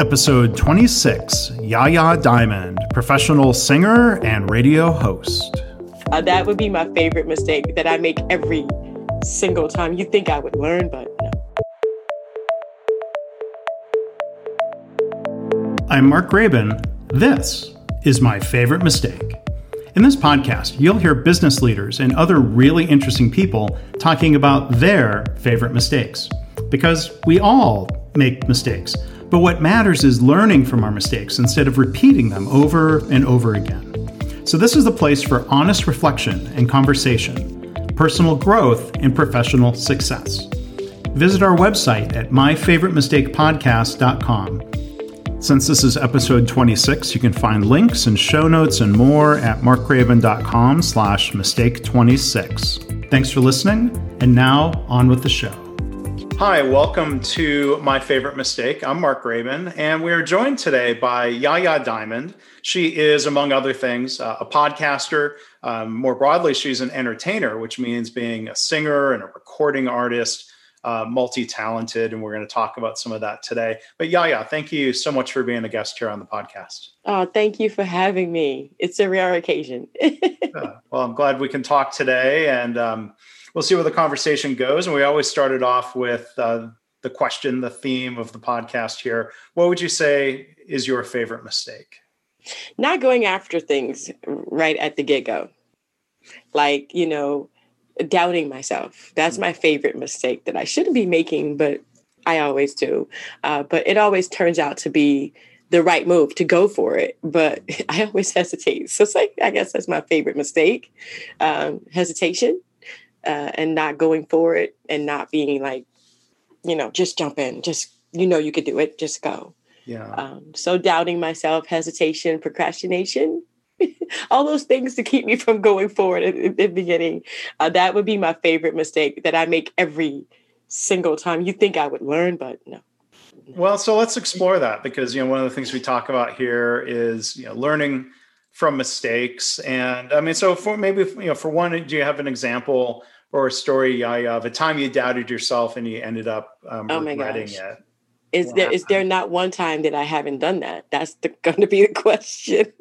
Episode 26 Yaya Diamond, professional singer and radio host. Uh, that would be my favorite mistake that I make every single time. You think I would learn, but no. I'm Mark Graban. This is my favorite mistake. In this podcast, you'll hear business leaders and other really interesting people talking about their favorite mistakes. Because we all make mistakes, but what matters is learning from our mistakes instead of repeating them over and over again. So, this is the place for honest reflection and conversation, personal growth, and professional success. Visit our website at myfavoritemistakepodcast.com since this is episode 26, you can find links and show notes and more at markgraban.com slash mistake26. Thanks for listening, and now on with the show. Hi, welcome to My Favorite Mistake. I'm Mark Graban, and we are joined today by Yaya Diamond. She is, among other things, uh, a podcaster. Um, more broadly, she's an entertainer, which means being a singer and a recording artist uh, multi-talented, and we're going to talk about some of that today. But Yaya, thank you so much for being a guest here on the podcast. Oh, thank you for having me. It's a rare occasion. uh, well, I'm glad we can talk today, and um, we'll see where the conversation goes. And we always started off with uh, the question, the theme of the podcast here. What would you say is your favorite mistake? Not going after things right at the get go. Like, you know, doubting myself. That's my favorite mistake that I shouldn't be making, but I always do. Uh, but it always turns out to be the right move to go for it. But I always hesitate. So it's like, I guess that's my favorite mistake um, hesitation uh, and not going for it and not being like, you know, just jump in, just, you know, you could do it, just go. Yeah. Um, so doubting myself, hesitation, procrastination, all those things to keep me from going forward in, the beginning. Uh, that would be my favorite mistake that I make every single time. You think I would learn, but no. Well, so let's explore that because you know one of the things we talk about here is you know learning from mistakes, and I mean, so for maybe you know for one, do you have an example or a story of a time you doubted yourself and you ended up um, oh regretting gosh. it? Is wow. there is there not one time that I haven't done that? That's going to be the question.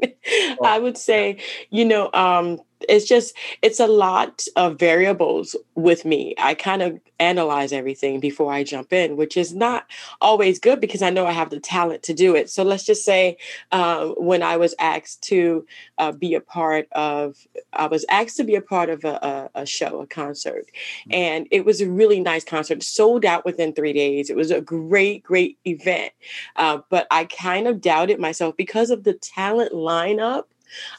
I would say, you know, um, it's just it's a lot of variables with me. I kind of analyze everything before i jump in which is not always good because i know i have the talent to do it. So let's just say uh, when i was asked to uh, be a part of i was asked to be a part of a, a, a show a concert mm-hmm. and it was a really nice concert sold out within three days. It was a great great event uh, but i kind of doubted myself because of the talent lineup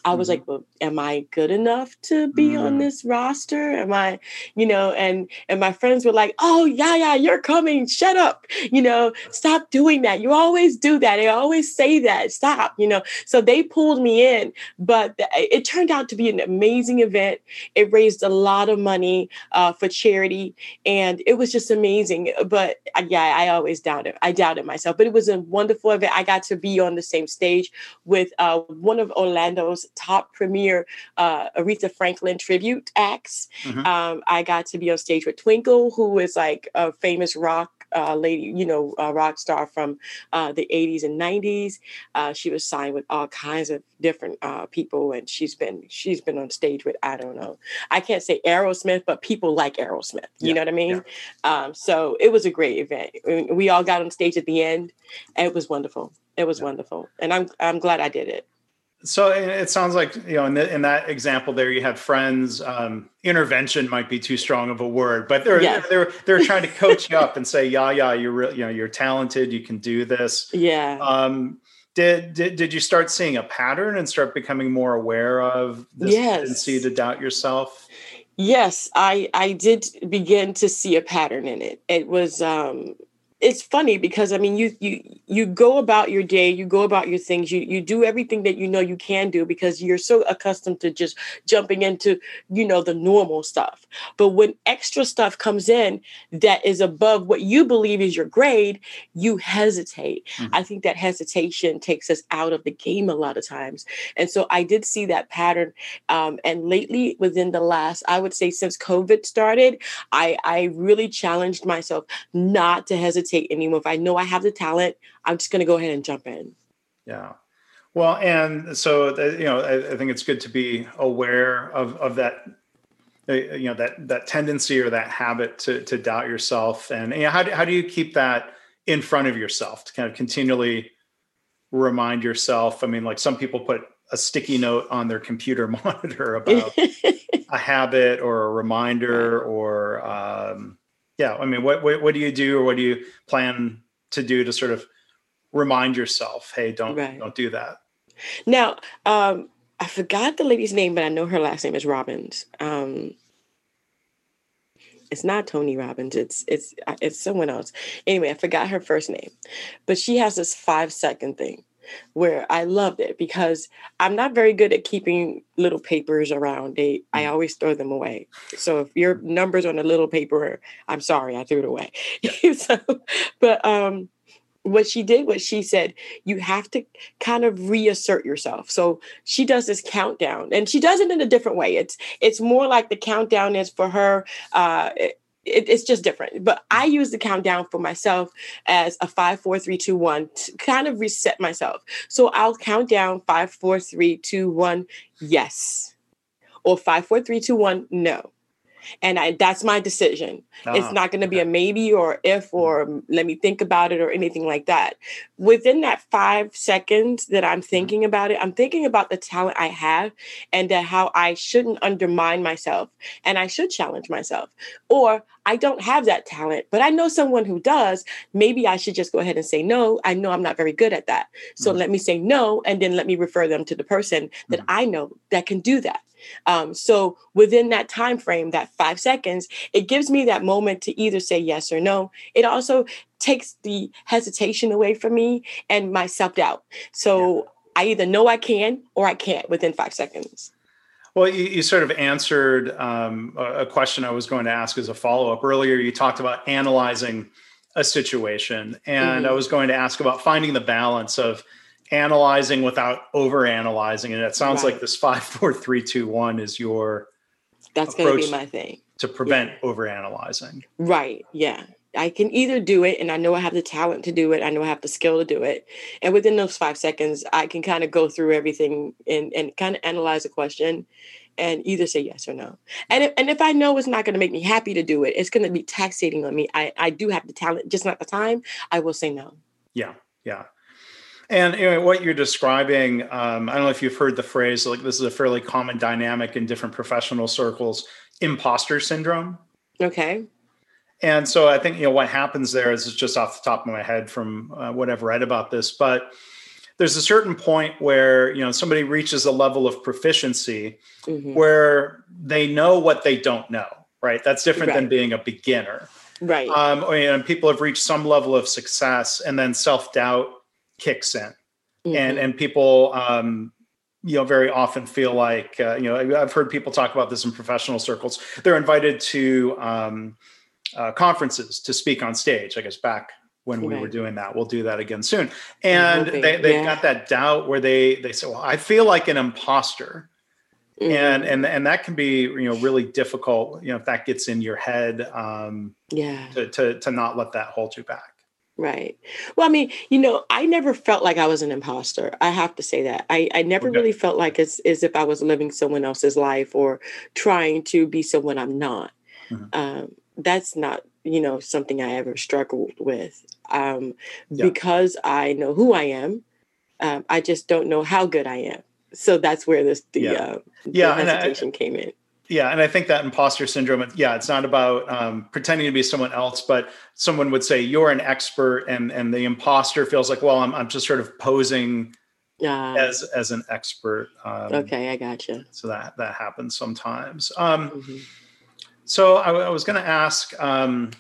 I was mm-hmm. like, well, am I good enough to be mm-hmm. on this roster? Am I, you know, and and my friends were like, oh yeah, yeah, you're coming. Shut up. You know, stop doing that. You always do that. They always say that. Stop, you know. So they pulled me in, but it turned out to be an amazing event. It raised a lot of money uh, for charity, and it was just amazing. But uh, yeah, I always doubted. I doubted myself, but it was a wonderful event. I got to be on the same stage with uh, one of Orlando those top premier uh, Aretha Franklin tribute acts. Mm-hmm. Um, I got to be on stage with Twinkle, who is like a famous rock uh, lady, you know, a rock star from uh, the 80s and 90s. Uh, she was signed with all kinds of different uh, people, and she's been she's been on stage with I don't know, I can't say Aerosmith, but people like Aerosmith. You yeah, know what I mean? Yeah. Um, so it was a great event. We all got on stage at the end. And it was wonderful. It was yeah. wonderful, and I'm I'm glad I did it. So it sounds like you know in, the, in that example there you had friends. Um, intervention might be too strong of a word, but they're yes. they're they're trying to coach you up and say, "Yeah, yeah, you're real, you know you're talented. You can do this." Yeah. Um, did, did did you start seeing a pattern and start becoming more aware of this yes. tendency to doubt yourself? Yes, I I did begin to see a pattern in it. It was um it's funny because I mean you you you go about your day, you go about your things, you you do everything that you know you can do because you're so accustomed to just jumping into, you know, the normal stuff. But when extra stuff comes in that is above what you believe is your grade, you hesitate. Mm-hmm. I think that hesitation takes us out of the game a lot of times. And so I did see that pattern. Um, and lately, within the last, I would say since COVID started, I I really challenged myself not to hesitate hesitate anymore. If I know I have the talent, I'm just going to go ahead and jump in. Yeah. Well, and so you know, I, I think it's good to be aware of of that uh, you know that that tendency or that habit to to doubt yourself and you know, how do, how do you keep that in front of yourself to kind of continually remind yourself i mean like some people put a sticky note on their computer monitor about a habit or a reminder or um, yeah i mean what, what, what do you do or what do you plan to do to sort of remind yourself hey don't right. don't do that now um, i forgot the lady's name but i know her last name is robbins. Um, it's not tony robbins it's it's uh, it's someone else. Anyway i forgot her first name but she has this five second thing where I loved it because I'm not very good at keeping little papers around. They I mm. always throw them away. So if your numbers on a little paper, I'm sorry, I threw it away. so, but um what she did was she said you have to kind of reassert yourself so she does this countdown and she does it in a different way it's it's more like the countdown is for her uh it, it's just different. But I mm. use the countdown for myself as a five, four, three, two, one to kind of reset myself. So I'll count down five, four, three, two, one, yes, or five, four, three, two, one, no and I, that's my decision. it's ah, not going to okay. be a maybe or if or mm-hmm. let me think about it or anything like that. Within that five seconds that I'm mm-hmm. thinking about it, I'm thinking about the talent I have and how I shouldn't undermine myself and I should challenge myself. Or I don't have that talent, but I know someone who does. Maybe I should just go ahead and say no. I know I'm not very good at that. So mm-hmm. let me say no and then let me refer them to the person that mm-hmm. I know that can do that. Um, so within that time frame, that five seconds, it gives me that moment to either say yes or no. It also takes the hesitation away from me and my self doubt. So yeah. I either know I can or I can't within five seconds. Well, you, you sort of answered um, a question I was going to ask as a follow up. Earlier, you talked about analyzing a situation, and mm-hmm. I was going to ask about finding the balance of analyzing without over analyzing. And it sounds right. like this five, four, three, two, one is your that's going to be my thing to prevent yeah. over analyzing. Right. Yeah. I can either do it and I know I have the talent to do it. I know I have the skill to do it. And within those five seconds, I can kind of go through everything and, and kind of analyze a question and either say yes or no. And if, and if I know it's not going to make me happy to do it, it's going to be taxating on me. I, I do have the talent, just not the time. I will say no. Yeah. Yeah. And you know, what you're describing, um, I don't know if you've heard the phrase, like this is a fairly common dynamic in different professional circles, imposter syndrome. Okay. And so I think, you know, what happens there is just off the top of my head from uh, what I've read about this, but there's a certain point where, you know, somebody reaches a level of proficiency mm-hmm. where they know what they don't know, right? That's different right. than being a beginner. Right. Um, and people have reached some level of success and then self doubt kicks in, mm-hmm. and and people um, you know very often feel like uh, you know I've heard people talk about this in professional circles. They're invited to um, uh, conferences to speak on stage. I guess back when we were doing that. We'll do that again soon. And they, they've yeah. got that doubt where they they say, "Well, I feel like an imposter," mm-hmm. and and and that can be you know really difficult. You know, if that gets in your head, um, yeah, to to to not let that hold you back. Right. Well, I mean, you know, I never felt like I was an imposter. I have to say that. I, I never okay. really felt like as, as if I was living someone else's life or trying to be someone I'm not. Mm-hmm. Um, that's not, you know, something I ever struggled with. Um, yeah. Because I know who I am, um, I just don't know how good I am. So that's where this the, yeah. Uh, the yeah, hesitation I, came in yeah and i think that imposter syndrome yeah it's not about um, pretending to be someone else but someone would say you're an expert and and the imposter feels like well i'm, I'm just sort of posing uh, as as an expert um, okay i gotcha. so that that happens sometimes. Um, mm-hmm. so I, I was going to ask um,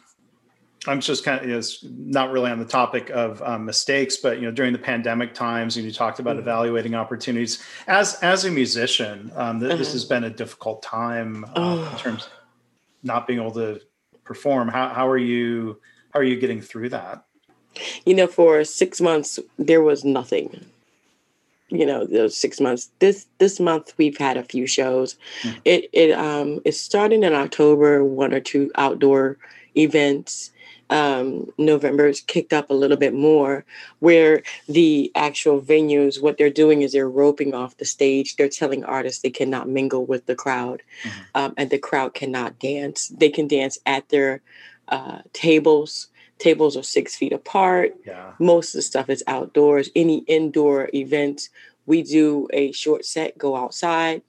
I'm just kind of is not really on the topic of um, mistakes, but you know, during the pandemic times, and you talked about mm-hmm. evaluating opportunities. As as a musician, um, th- uh-huh. this has been a difficult time uh, in terms of not being able to perform. How how are you how are you getting through that? You know, for six months there was nothing. You know, those six months. This this month we've had a few shows. Mm-hmm. It it um it started in October, one or two outdoor events um, November's kicked up a little bit more, where the actual venues, what they're doing is they're roping off the stage. They're telling artists they cannot mingle with the crowd, mm-hmm. um, and the crowd cannot dance. They can dance at their uh, tables. Tables are six feet apart. Yeah. Most of the stuff is outdoors. Any indoor events, we do a short set, go outside,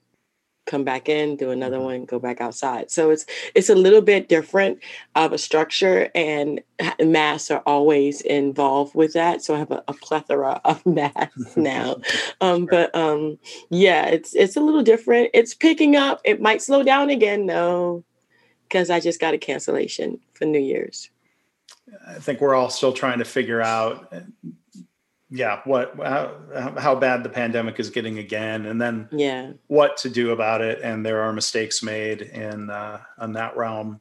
come back in, do another mm-hmm. one, go back outside. So it's it's a little bit different of a structure, and masks are always involved with that. So I have a, a plethora of masks now. um, but um, yeah, it's it's a little different. It's picking up. It might slow down again, though, because I just got a cancellation for New Year's. I think we're all still trying to figure out yeah what how, how bad the pandemic is getting again and then yeah. what to do about it and there are mistakes made in uh in that realm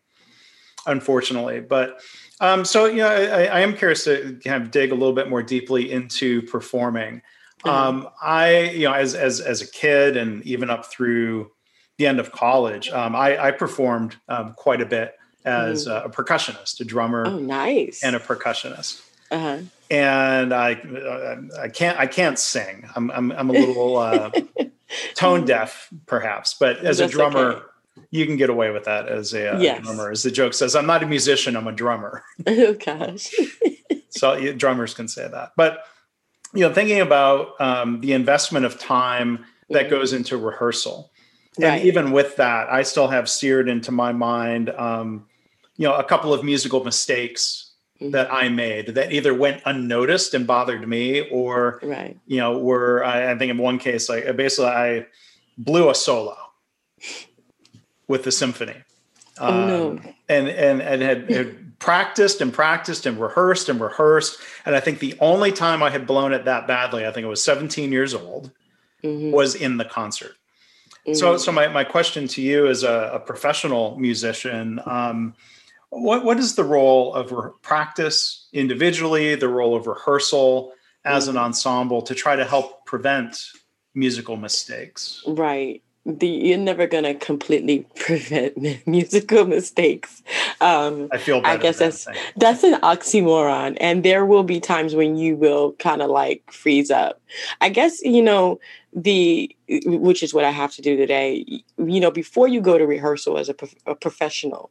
unfortunately. But um so you know I, I am curious to kind of dig a little bit more deeply into performing. Mm-hmm. um i you know as as as a kid and even up through the end of college um i i performed um, quite a bit as mm-hmm. a percussionist a drummer oh nice. and a percussionist uh-huh and I uh, I can't I can't sing. I'm I'm, I'm a little uh, tone deaf, perhaps, but as That's a drummer. Okay. You can get away with that as a uh, yes. drummer. As the joke says, I'm not a musician, I'm a drummer. Oh, gosh. so drummers can say that. But, you know, thinking about um, the investment of time that mm-hmm. goes into rehearsal. Right. And even with that, I still have seared into my mind, um, you know, a couple of musical mistakes Mm-hmm. that I made that either went unnoticed and bothered me, or right. you know, were I, I think in one case, like basically I blew a solo with the symphony. Oh um, no! And and and had, had practiced and practiced and rehearsed and rehearsed, and I think the only time I had blown it that badly, I think I was 17 years old, mm-hmm. was in the concert. Mm-hmm. So, so my, my question to you as a, a professional musician, um, what what is the role of re- practice individually, the role of rehearsal as an mm. ensemble to try to help prevent musical mistakes? Right. The, you're never going to completely prevent musical mistakes. Um, I feel. I guess that's that's an oxymoron, and there will be times when you will kind of like freeze up. I guess you know the which is what I have to do today. You know, before you go to rehearsal as a, a professional,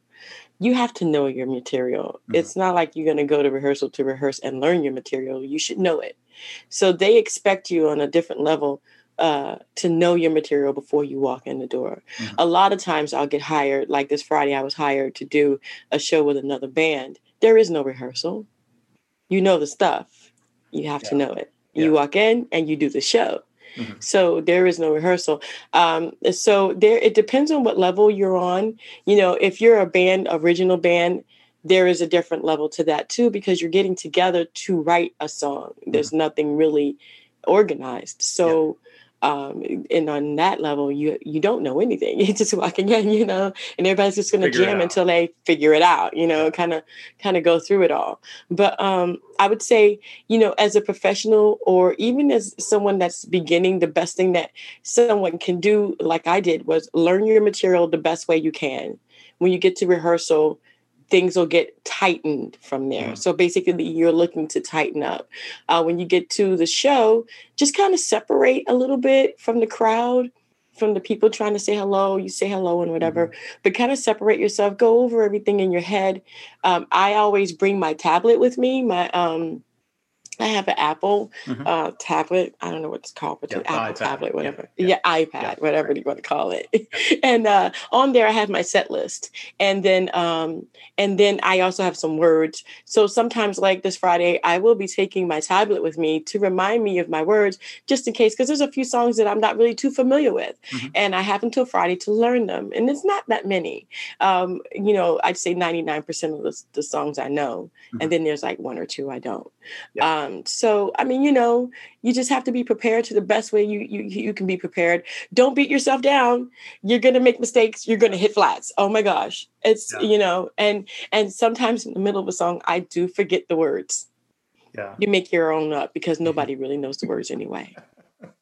you have to know your material. Mm-hmm. It's not like you're going to go to rehearsal to rehearse and learn your material. You should know it. So they expect you on a different level uh, to know your material before you walk in the door. Mm-hmm. A lot of times I'll get hired, like this Friday, I was hired to do a show with another band. There is no rehearsal. You know the stuff, you have yeah. to know it. You walk in and you do the show. Mm-hmm. So there is no rehearsal. Um, so there, it depends on what level you're on. You know, if you're a band, original band, there is a different level to that too, because you're getting together to write a song. Mm-hmm. There's nothing really organized. So um, and on that level, you you don't know anything. You're just walking in, you know, and everybody's just going to jam until they figure it out, you know, kind of kind of go through it all. But um, I would say, you know, as a professional or even as someone that's beginning, the best thing that someone can do, like I did, was learn your material the best way you can. When you get to rehearsal, things will get tightened from there. Mm-hmm. So basically, you're looking to tighten up. Uh, when you get to the show, just kind of separate a little bit from the crowd, from the people trying to say hello. You say hello and whatever, mm-hmm. but kind of separate yourself. Go over everything in your head. Um, I always bring my tablet with me. My um, I have an Apple mm-hmm. uh, tablet. I don't know what it's called, but yeah, an Apple iPad. tablet, whatever. Yeah, yeah. yeah iPad, whatever you want to call it. and uh, on there, I have my set list, and then um, and then I also have some words. So sometimes, like this Friday, I will be taking my tablet with me to remind me of my words, just in case, because there's a few songs that I'm not really too familiar with, mm-hmm. and I have until Friday to learn them, and it's not that many. Um, you know, I'd say 99% of the, the songs I know, mm-hmm. and then there's like one or two I don't. Um, um, so I mean, you know, you just have to be prepared to the best way you you you can be prepared. Don't beat yourself down. You're gonna make mistakes. You're gonna hit flats. Oh my gosh, it's yeah. you know, and and sometimes in the middle of a song, I do forget the words. Yeah, you make your own up because nobody really knows the words anyway.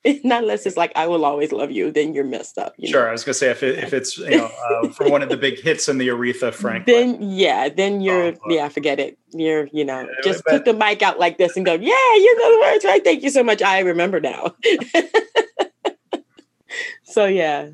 Not unless it's like I will always love you, then you're messed up. You sure, know? I was gonna say if it, if it's you know uh, for one of the big hits in the Aretha Franklin, then yeah, then you're oh, yeah, forget it. You're you know yeah, just but, put the mic out like this and go, yeah, you know the words right. Thank you so much. I remember now. so yeah,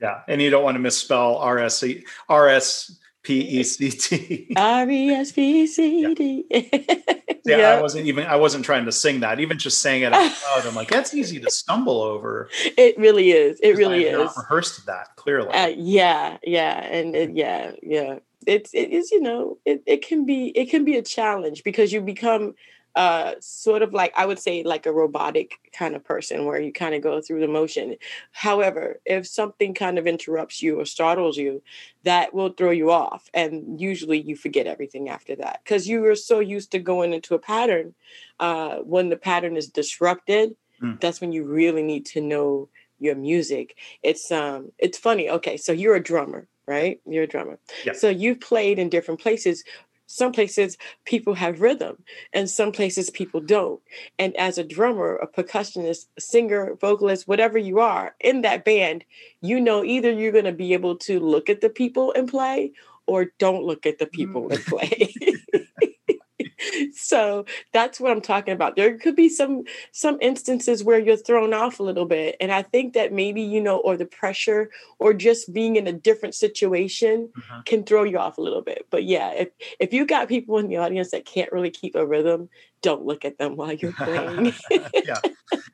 yeah, and you don't want to misspell R S E R S P E C T. R E S P C T. Yeah, yep. I wasn't even I wasn't trying to sing that. Even just saying it out loud, I'm like, that's easy to stumble over. It really is. It really is. Not rehearsed that clearly. Uh, yeah, yeah, and it, yeah, yeah. It's it is you know it, it can be it can be a challenge because you become uh, sort of like I would say like a robotic kind of person where you kind of go through the motion. However, if something kind of interrupts you or startles you, that will throw you off, and usually you forget everything after that because you were so used to going into a pattern. Uh, when the pattern is disrupted, mm. that's when you really need to know your music. It's um it's funny. Okay, so you're a drummer, right? You're a drummer. Yeah. So you've played in different places some places people have rhythm and some places people don't and as a drummer a percussionist a singer vocalist whatever you are in that band you know either you're going to be able to look at the people and play or don't look at the people mm. and play so that's what I'm talking about. There could be some some instances where you're thrown off a little bit, and I think that maybe you know, or the pressure, or just being in a different situation uh-huh. can throw you off a little bit. But yeah, if if you got people in the audience that can't really keep a rhythm, don't look at them while you're playing. yeah,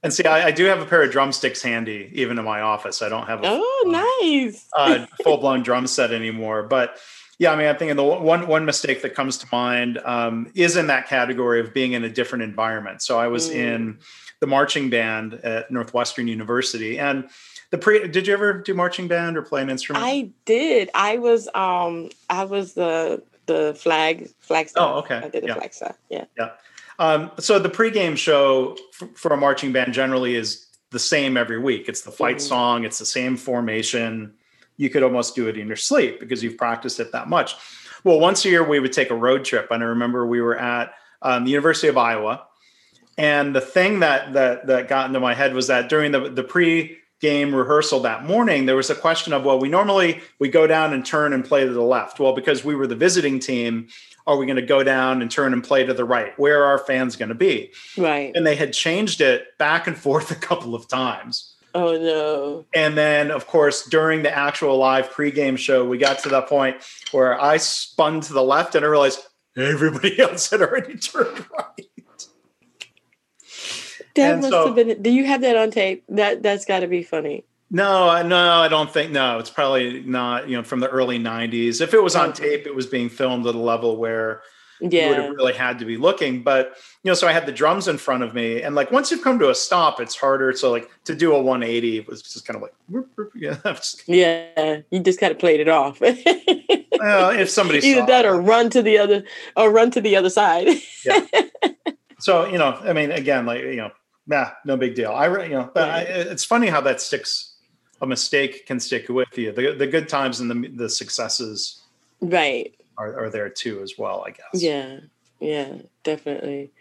and see, I, I, do have a pair of drumsticks handy, even in my office. I don't have a oh nice uh, full blown drum set anymore, but yeah, I mean, I'm thinking the one one mistake that comes to mind um, is in that category of being in a different environment. So I was mm. in the marching band at Northwestern University, and the pre. Did you ever do marching band or play an instrument? I did. I was um I was the the flag flag staff. Oh, okay. I did the yeah. flag staff. Yeah. Yeah. Um, so the pregame show f- for a marching band generally is the same every week. It's the fight mm. song. It's the same formation you could almost do it in your sleep because you've practiced it that much. Well, once a year we would take a road trip, and I remember we were at um, the University of Iowa, and the thing that that that got into my head was that during the the pre game rehearsal that morning there was a question of well we normally we go down and turn and play to the left. Well because we were the visiting team are we going to go down and turn and play to the right? Where are our fans going to be? Right. And they had changed it back and forth a couple of times Oh no. And then of course during the actual live pregame show, we got to that point where I spun to the left and I realized everybody else had already turned right. That and must so, have been do you have that on tape? That that's gotta be funny. No, no, I don't think no. It's probably not, you know, from the early 90s. If it was on oh. tape, it was being filmed at a level where yeah. you would have really had to be looking. But you know, so I had the drums in front of me, and like once you've come to a stop, it's harder. So like to do a 180 was just kind of like whoop, whoop, yeah, yeah. You just kind of played it off. well, if somebody either that or run to the other or run to the other side. yeah. So you know, I mean, again, like you know, nah, no big deal. I you know, but I, it's funny how that sticks. A mistake can stick with you. The the good times and the the successes. Right are, are there too as well i guess. Yeah yeah definitely.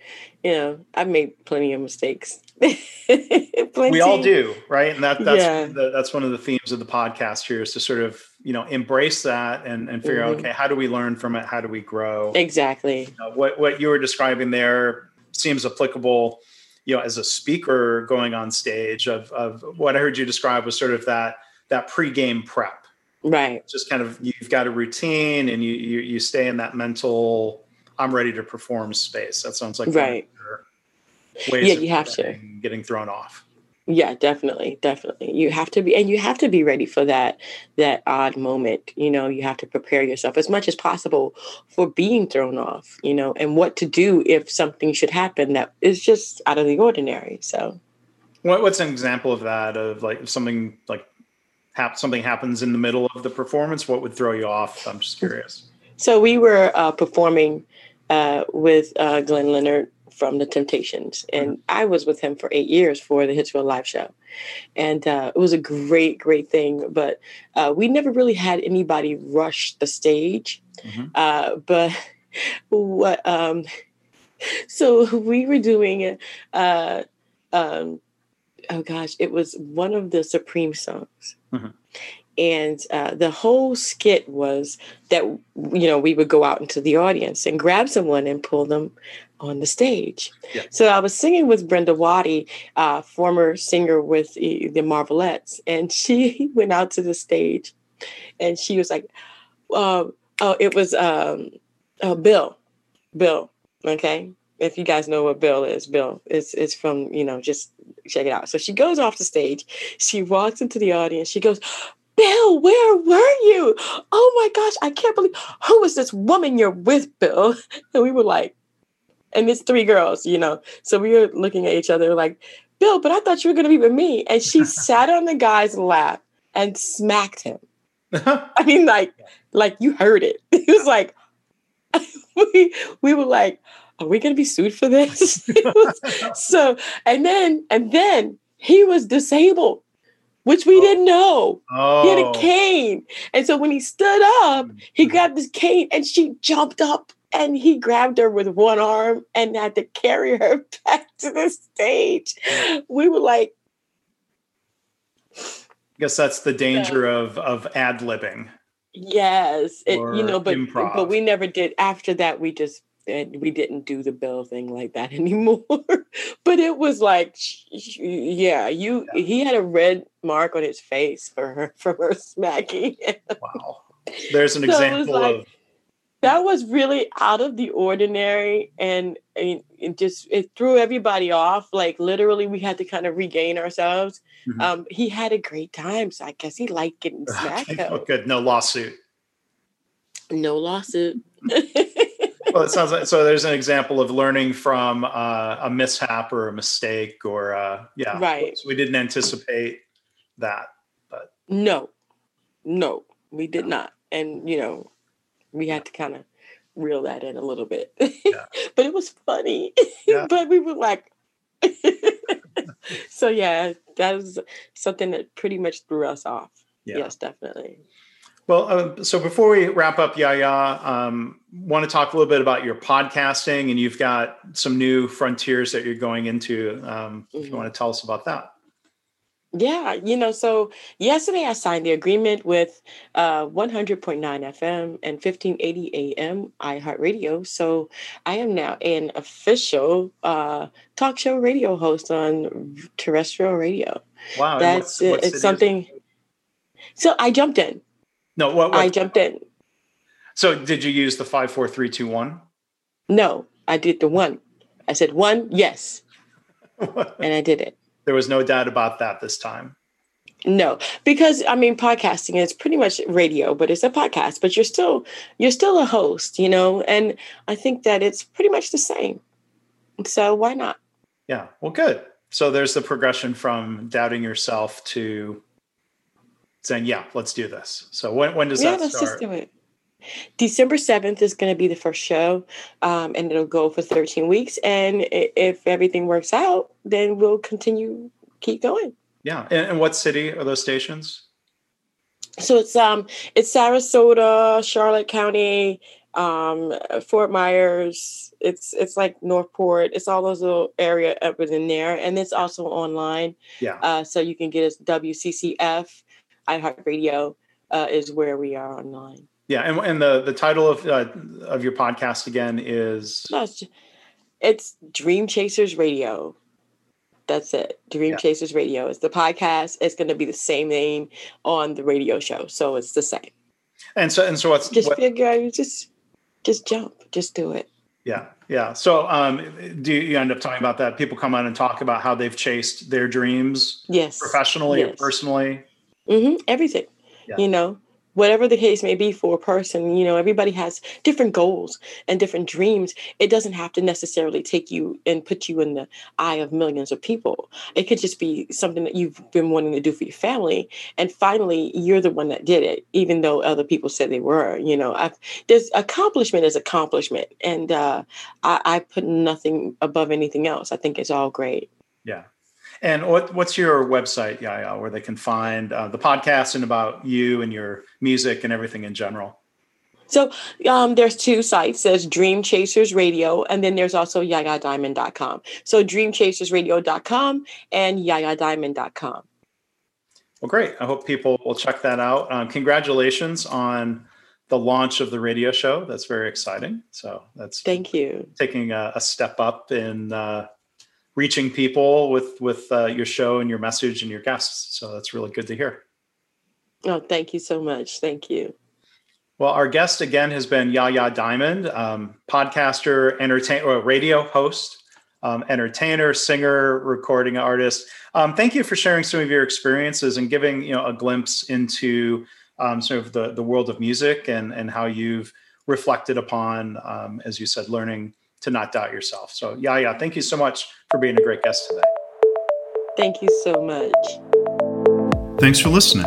You know i've made plenty of mistakes. We all do right? And that that's yeah. the, that's one of the themes of the podcast here is to sort of you know embrace that and and figure mm-hmm. out okay how do we learn from it? How do we grow? Exactly. You know, what what you were describing there seems applicable you know as a speaker going on stage of of what i heard you describe was sort of that that pre-game prep right. Just kind of you've got a routine and you you, you stay in that mental i'm ready to perform space. That sounds like right. ways yeah you have to. getting thrown off. Yeah definitely definitely. You have to be and you have to be ready for that that odd moment you know you have to prepare yourself as much as possible for being thrown off you know and what to do if something should happen that is just out of the ordinary so. What, what's an example of that of like something like hap- something happens in the middle of the performance, what would throw you off? I'm just curious. So we were uh, performing uh, with uh, Glenn Leonard from the Temptations, and mm-hmm. I was with him for eight years for the Hitsville live show, and uh, it was a great, great thing. But uh, we never really had anybody rush the stage. Mm-hmm. Uh, but what? Um, so we were doing. Um, oh gosh, it was one of the Supreme songs. Mm-hmm. And uh, the whole skit was that, you know, we would go out into the audience and grab someone and pull them on the stage. Yeah. So I was singing with Brenda Waddy, uh, former singer with the, the Marvelettes, and she went out to the stage and she was like, uh, oh, it was um, uh, Bill, Bill, okay? If you guys know what Bill is, Bill, it's, it's from, you know, just check it out. So she goes off the stage, she walks into the audience, she goes, Bill, where were you? Oh my gosh, I can't believe who is this woman you're with, Bill? And we were like, and it's three girls, you know. So we were looking at each other like, Bill, but I thought you were gonna be with me. And she sat on the guy's lap and smacked him. I mean, like, like you heard it. He was like, we we were like, are we gonna be sued for this? so and then and then he was disabled, which we oh. didn't know. Oh. He had a oh. cane. And so when he stood up, he mm-hmm. grabbed this cane and she jumped up and he grabbed her with one arm and had to carry her back to the stage. We were like, I guess that's the danger yeah. of of ad libbing. Yes, it, you know, but improv. but we never did. After that, we just we didn't do the bill thing like that anymore. but it was like, yeah, you. Yeah. He had a red mark on his face for her from her smacking. wow, there's an so example like, of that was really out of the ordinary and, and it just it threw everybody off like literally we had to kind of regain ourselves mm-hmm. um, he had a great time so i guess he liked getting smacked oh, good no lawsuit no lawsuit well it sounds like so there's an example of learning from uh, a mishap or a mistake or uh, yeah right we didn't anticipate that but no no we did not and you know we had to kind of reel that in a little bit. Yeah. but it was funny. Yeah. but we were like, so yeah, that was something that pretty much threw us off. Yeah. Yes, definitely. Well, uh, so before we wrap up, Yaya, um, want to talk a little bit about your podcasting, and you've got some new frontiers that you're going into. Um, mm-hmm. If you mm-hmm. want to tell us about that. Yeah, you know, so yesterday I signed the agreement with uh, 100.9 FM and 1580 AM iHeartRadio. So I am now an official uh, talk show radio host on terrestrial radio. Wow, that's what, it's something. So I jumped in. No, what, what? I jumped in. So did you use the five, four, three, two, one? No, I did the one. I said one, yes, and I did it. There was no doubt about that this time. No, because I mean, podcasting is pretty much radio, but it's a podcast. But you're still you're still a host, you know. And I think that it's pretty much the same. So why not? Yeah. Well, good. So there's the progression from doubting yourself to saying, "Yeah, let's do this." So when when does yeah, that let's start? Just do it. December 7th is going to be the first show, um, and it'll go for 13 weeks. And if everything works out, then we'll continue, keep going. Yeah. And, and what city are those stations? So it's um it's Sarasota, Charlotte County, um, Fort Myers. It's it's like Northport. It's all those little area up in there, and it's also online. Yeah. Uh, so you can get us WCCF, iHeartRadio uh, is where we are online. Yeah, and and the the title of uh, of your podcast again is no, it's, it's Dream Chasers Radio. That's it. Dream yeah. Chasers Radio is the podcast. It's going to be the same name on the radio show, so it's the same. And so and so what's just what, figure out just just jump, just do it. Yeah, yeah. So, um, do you end up talking about that? People come on and talk about how they've chased their dreams, yes, professionally yes. or personally. Mm-hmm. Everything, yeah. you know whatever the case may be for a person, you know, everybody has different goals and different dreams. It doesn't have to necessarily take you and put you in the eye of millions of people. It could just be something that you've been wanting to do for your family. And finally, you're the one that did it, even though other people said they were. You know, I've, there's accomplishment is accomplishment. And uh, I, I put nothing above anything else. I think it's all great. Yeah. And what, what's your website, Yaya, where they can find uh, the podcast and about you and your music and everything in general? So um, there's two sites. There's Dream Chasers Radio, and then there's also yayadiamond.com. So dreamchasersradio.com and yayadiamond.com. Well, great. I hope people will check that out. Um, congratulations on the launch of the radio show. That's very exciting. So that's thank you. Taking a, a step up in uh, reaching people with with uh, your show and your message and your guests. So that's really good to hear. Oh, thank you so much. Thank you. Well, our guest again has been Yaya Diamond, um, podcaster, entertain, or radio host, um, entertainer, singer, recording artist. Um, thank you for sharing some of your experiences and giving you know a glimpse into um, sort of the the world of music and and how you've reflected upon, um, as you said, learning to not doubt yourself. So, Yaya, thank you so much for being a great guest today. Thank you so much. Thanks for listening.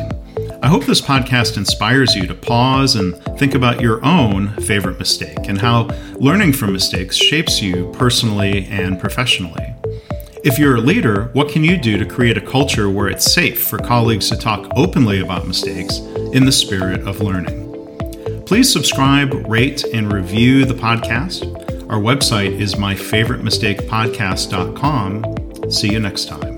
I hope this podcast inspires you to pause and think about your own favorite mistake and how learning from mistakes shapes you personally and professionally. If you're a leader, what can you do to create a culture where it's safe for colleagues to talk openly about mistakes in the spirit of learning? Please subscribe, rate, and review the podcast. Our website is myfavoritemistakepodcast.com. See you next time.